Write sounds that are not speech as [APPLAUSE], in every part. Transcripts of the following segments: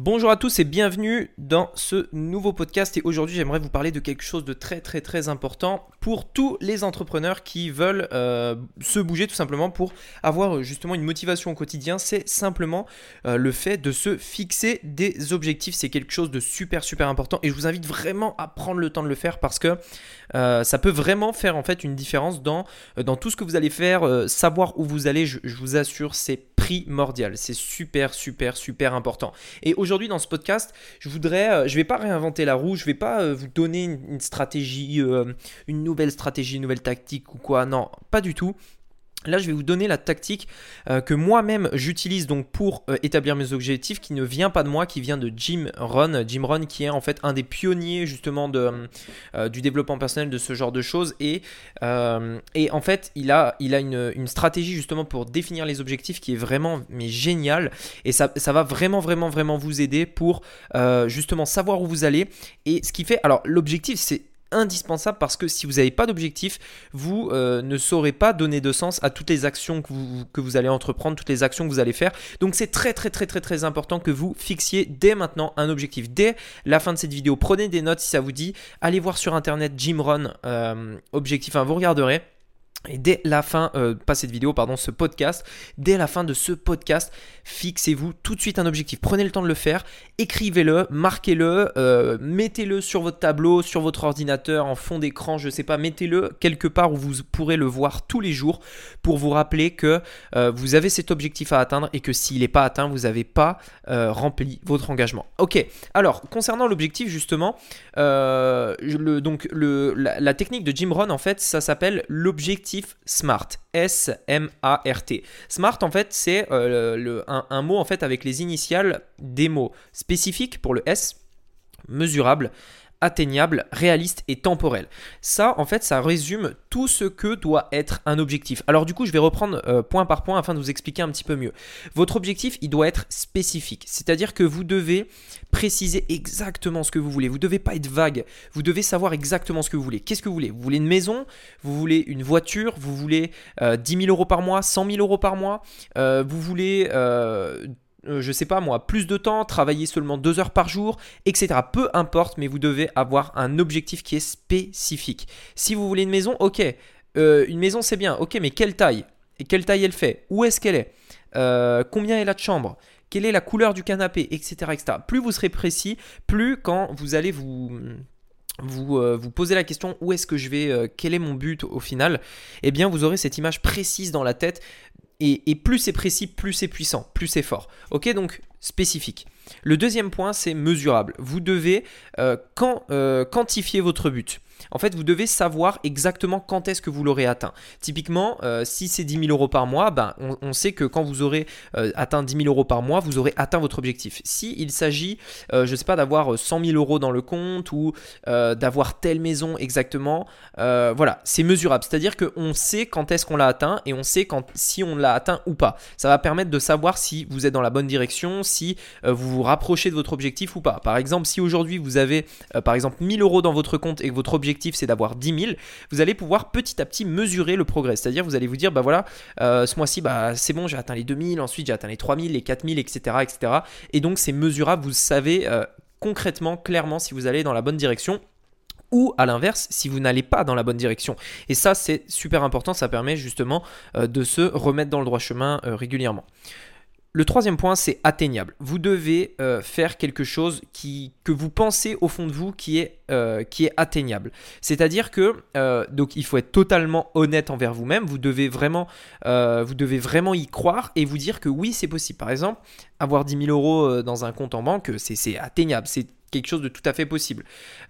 Bonjour à tous et bienvenue dans ce nouveau podcast et aujourd'hui j'aimerais vous parler de quelque chose de très très très important pour tous les entrepreneurs qui veulent euh, se bouger tout simplement pour avoir justement une motivation au quotidien. C'est simplement euh, le fait de se fixer des objectifs. C'est quelque chose de super super important et je vous invite vraiment à prendre le temps de le faire parce que euh, ça peut vraiment faire en fait une différence dans, tout ce que vous allez faire. savoir où vous allez, je, je vous assure, c'est primordial. C'est super, super, super important. Et aujourd'hui, dans ce podcast, je voudrais, euh, vais pas réinventer la roue, je vais pas euh, vous donner une, stratégie, euh, une nouvelle stratégie, une nouvelle tactique ou quoi. Non, pas du tout. Là, je vais vous donner la tactique euh, que moi-même j'utilise donc pour euh, établir mes objectifs, qui ne vient pas de moi, qui vient de Jim Rohn. Jim Rohn, qui est en fait un des pionniers justement euh, du développement personnel de ce genre de choses. Et, en fait, il a, une, stratégie justement pour définir les objectifs qui est vraiment mais génial. Et ça, ça va vraiment, vraiment, vraiment vous aider pour justement savoir où vous allez. Et ce qui fait, alors l'objectif, c'est indispensable parce que si vous n'avez pas d'objectif, vous euh, ne saurez pas donner de sens à toutes les actions que vous, que vous allez entreprendre, toutes les actions que vous allez faire. Donc c'est très très très très très important que vous fixiez dès maintenant un objectif. Dès la fin de cette vidéo, prenez des notes si ça vous dit. Allez voir sur internet Jim euh, objectif, vous regarderez. Et dès la fin, euh, pas cette vidéo, pardon, ce podcast, dès la fin de ce podcast, fixez-vous tout de suite un objectif. Prenez le temps de le faire, écrivez-le, marquez-le, euh, mettez-le sur votre tableau, sur votre ordinateur, en fond d'écran, je sais pas, mettez-le quelque part où vous pourrez le voir tous les jours pour vous rappeler que euh, vous avez cet objectif à atteindre et que s'il n'est pas atteint, vous n'avez pas rempli votre engagement. Ok, alors concernant l'objectif justement, donc la, technique de Jim Rohn en fait, ça s'appelle l'objectif SMART. S-M-A-R-T. SMART, en fait, c'est euh, un, mot en fait avec les initiales des mots spécifiques pour le S, mesurable, atteignable, réaliste et temporel. Ça, en fait, ça résume tout ce que doit être un objectif. Alors du coup, je vais reprendre euh, point par point afin de vous expliquer un petit peu mieux. Votre objectif, il doit être spécifique, c'est-à-dire que vous devez préciser exactement ce que vous voulez. Vous ne devez pas être vague, vous devez savoir exactement ce que vous voulez. Qu'est-ce que vous voulez? Vous voulez une maison? Vous voulez une voiture? Vous voulez 10 euh, 000 euros par mois? 100 000 euros par mois? Euh, Vous voulez euh, je sais pas moi, plus de temps, travailler seulement deux heures par jour, etc. Peu importe, mais vous devez avoir un objectif qui est spécifique. Si vous voulez une maison, ok, euh, une maison c'est bien, ok, mais quelle taille? Et quelle taille elle fait? Où est-ce qu'elle est, euh, Combien est la chambre? Quelle est la couleur du canapé? Etc., etc. Plus vous serez précis, plus quand vous allez vous vous vous posez la question où est-ce que je vais, quel est mon but au final, eh bien vous aurez cette image précise dans la tête et, plus c'est précis, plus c'est puissant, plus c'est fort. Ok, donc spécifique. Le deuxième point, c'est mesurable. Vous devez euh, euh, quantifier votre but. En fait, vous devez savoir exactement quand est-ce que vous l'aurez atteint. Typiquement, euh, si c'est 10 000 euros par mois, ben, on, sait que quand vous aurez euh, atteint 10 000 euros par mois, vous aurez atteint votre objectif. Si il s'agit, euh, je ne sais pas, d'avoir 100 000 euros dans le compte ou d'avoir telle maison exactement, voilà, c'est mesurable. C'est-à-dire qu'on sait quand est-ce qu'on l'a atteint et on sait quand, si on l'a atteint ou pas. Ça va permettre de savoir si vous êtes dans la bonne direction, si vous vous rapprochez de votre objectif ou pas. Par exemple, si aujourd'hui vous avez, par exemple, 1000 euros dans votre compte et que votre objectif c'est d'avoir 10 000, vous allez pouvoir petit à petit mesurer le progrès. C'est-à-dire, vous allez vous dire, bah voilà, euh, ce mois-ci, bah, c'est bon, j'ai atteint les 2000, ensuite j'ai atteint les 3000, les 4000, etc., etc. Et donc, c'est mesurable, vous savez euh, concrètement, clairement, si vous allez dans la bonne direction ou à l'inverse si vous n'allez pas dans la bonne direction. Et ça c'est super important, ça permet justement euh, de se remettre dans le droit chemin régulièrement. Le troisième point, c'est atteignable. Vous devez euh, faire quelque chose qui, que vous pensez au fond de vous qui est, euh, atteignable. C'est-à-dire que euh, donc il faut être totalement honnête envers vous-même. Vous devez vraiment, vous devez vraiment y croire et vous dire que oui, c'est possible. Par exemple, avoir 10 000 euros dans un compte en banque, c'est atteignable. C'est quelque chose de tout à fait possible.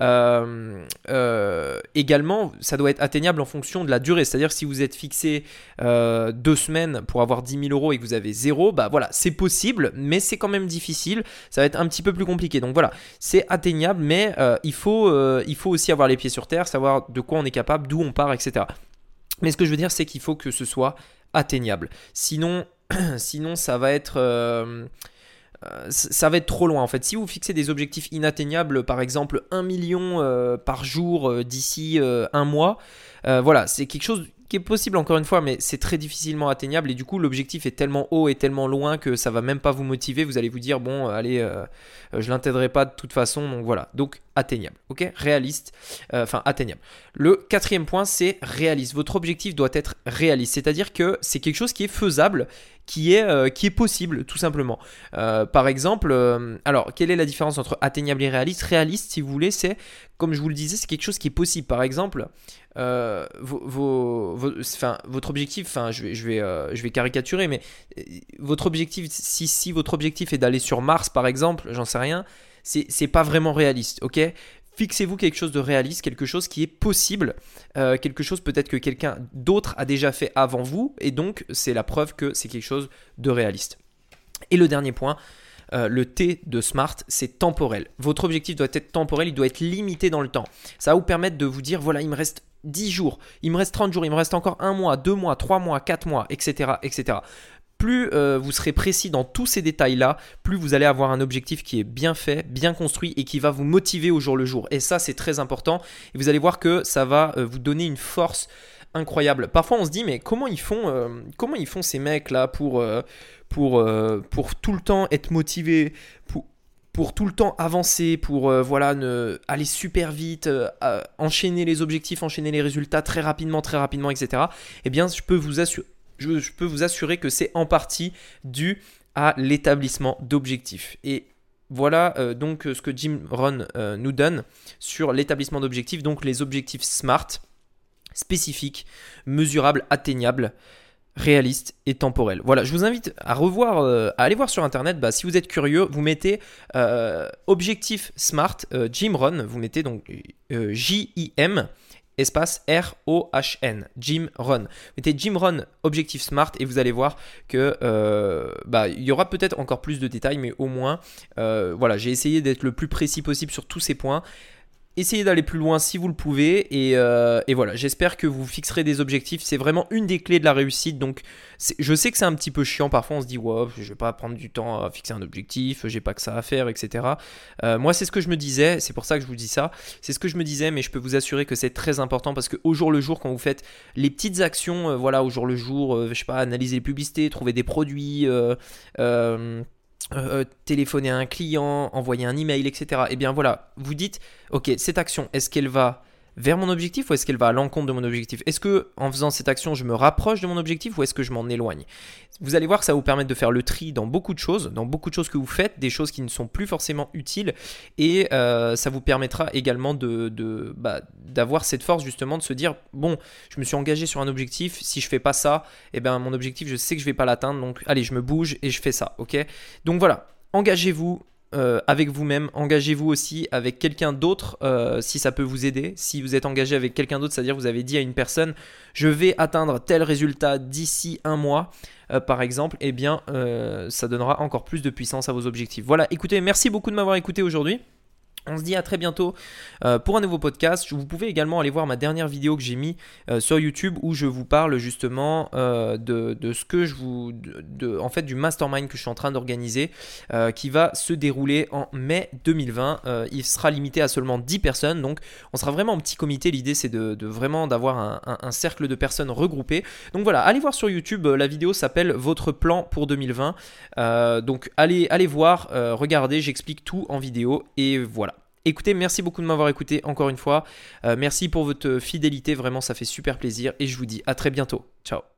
Euh, euh, également, ça doit être atteignable en fonction de la durée. C'est-à-dire si vous êtes fixé euh, deux semaines pour avoir 10 000 euros et que vous avez zéro, bah voilà, c'est possible, mais c'est quand même difficile. Ça va être un petit peu plus compliqué. Donc voilà, c'est atteignable, mais il, faut, il faut aussi avoir les pieds sur terre, savoir de quoi on est capable, d'où on part, etc. Mais ce que je veux dire, c'est qu'il faut que ce soit atteignable. Sinon, [CLEARS THROAT] sinon ça va être ça va être trop loin en fait. Si vous fixez des objectifs inatteignables, par exemple 1 million par jour d'ici un mois, voilà, c'est quelque chose qui est possible encore une fois, mais c'est très difficilement atteignable et du coup l'objectif est tellement haut et tellement loin que ça va même pas vous motiver. Vous allez vous dire bon, allez, euh, je l'intégrerai pas de toute façon, donc voilà. Donc atteignable, ok, réaliste, euh, enfin atteignable. Le quatrième point, c'est réaliste. Votre objectif doit être réaliste, c'est-à-dire que c'est quelque chose qui est faisable qui est, euh, qui est possible, tout simplement. par exemple, alors, quelle est la différence entre atteignable et réaliste? Réaliste, si vous voulez, c'est, comme je vous le disais, c'est quelque chose qui est possible. Par exemple, euh, votre objectif, enfin, je vais, je, vais, euh, je vais caricaturer, mais euh, votre objectif, si, si votre objectif est d'aller sur Mars, par exemple, j'en sais rien, c'est pas vraiment réaliste, ok? Fixez-vous quelque chose de réaliste, quelque chose qui est possible, quelque chose peut-être que quelqu'un d'autre a déjà fait avant vous, et donc c'est la preuve que c'est quelque chose de réaliste. Et le dernier point, le T de SMART, c'est temporel. Votre objectif doit être temporel, il doit être limité dans le temps. Ça va vous permettre de vous dire, voilà, il me reste 10 jours, il me reste 30 jours, il me reste encore un mois, deux mois, trois mois, quatre mois, etc. etc. Plus euh, vous serez précis dans tous ces détails-là, plus vous allez avoir un objectif qui est bien fait, bien construit et qui va vous motiver au jour le jour. Et ça, c'est très important. Et vous allez voir que ça va euh, vous donner une force incroyable. Parfois, on se dit, mais comment ils font, euh, comment ils font ces mecs-là pour, pour, pour tout le temps être motivés, pour, pour tout le temps avancer, pour euh, voilà, aller super vite, euh, enchaîner les objectifs, enchaîner les résultats très rapidement, très rapidement, etc. Eh bien, je peux vous assurer, que c'est en partie dû à l'établissement d'objectifs. Et voilà euh, donc ce que Jim Rohn nous donne sur l'établissement d'objectifs, donc les objectifs SMART, spécifiques, mesurables, atteignables réaliste et temporel. Voilà, je vous invite à revoir, euh, aller voir sur internet. Bah, si vous êtes curieux, vous mettez euh, objectif smart euh, Jim Rohn. Vous mettez donc J-I-M espace R-O-H-N, Jim Rohn. Vous mettez Jim Rohn objectif smart et vous allez voir que bah, il y aura peut-être encore plus de détails, mais au moins, voilà, j'ai essayé d'être le plus précis possible sur tous ces points. Essayez d'aller plus loin si vous le pouvez. Euh, et, voilà, j'espère que vous fixerez des objectifs. C'est vraiment une des clés de la réussite. Donc, je sais que c'est un petit peu chiant. Parfois, on se dit, wow, je vais pas prendre du temps à fixer un objectif, j'ai pas que ça à faire, etc. Euh, moi, c'est ce que je me disais. C'est pour ça que je vous dis ça. C'est ce que je me disais, mais je peux vous assurer que c'est très important parce qu'au jour le jour, quand vous faites les petites actions, euh, voilà, au jour le jour, je sais pas, analyser les publicités, trouver des produits, euh, téléphoner à un client, envoyer un email, etc. Et eh bien voilà, vous dites, ok, cette action, est-ce qu'elle va vers mon objectif ou est-ce qu'elle va à l'encontre de mon objectif? Est-ce que en faisant cette action, je me rapproche de mon objectif ou est-ce que je m'en éloigne? Vous allez voir que ça vous permettre de faire le tri dans beaucoup de choses, dans beaucoup de choses que vous faites, des choses qui ne sont plus forcément utiles, et euh, ça vous permettra également bah, d'avoir cette force justement de se dire bon, je me suis engagé sur un objectif, si je fais pas ça, eh ben mon objectif, je sais que je vais pas l'atteindre, donc allez, je me bouge et je fais ça, ok? Donc voilà, engagez-vous, euh, avec vous-même, engagez-vous aussi avec quelqu'un d'autre euh, si ça peut vous aider. Si vous êtes engagé avec quelqu'un d'autre, c'est-à-dire vous avez dit à une personne je vais atteindre tel résultat d'ici un mois, euh, par exemple, eh bien ça donnera encore plus de puissance à vos objectifs. Voilà, écoutez, merci beaucoup de m'avoir écouté aujourd'hui. On se dit à très bientôt euh, pour un nouveau podcast. Vous pouvez également aller voir ma dernière vidéo que j'ai mis euh, sur YouTube où je vous parle justement euh, de, ce que je vous, en fait, du mastermind que je suis en train d'organiser, qui va se dérouler en mai 2020. il sera limité à seulement 10 personnes, donc on sera vraiment en petit comité. L'idée c'est vraiment d'avoir un, un, cercle de personnes regroupées. Donc voilà, allez voir sur YouTube. La vidéo s'appelle Votre plan pour 2020. donc allez, allez voir, regardez, j'explique tout en vidéo et voilà. Écoutez, merci beaucoup de m'avoir écouté encore une fois. Euh, merci pour votre fidélité, vraiment ça fait super plaisir et je vous dis à très bientôt. Ciao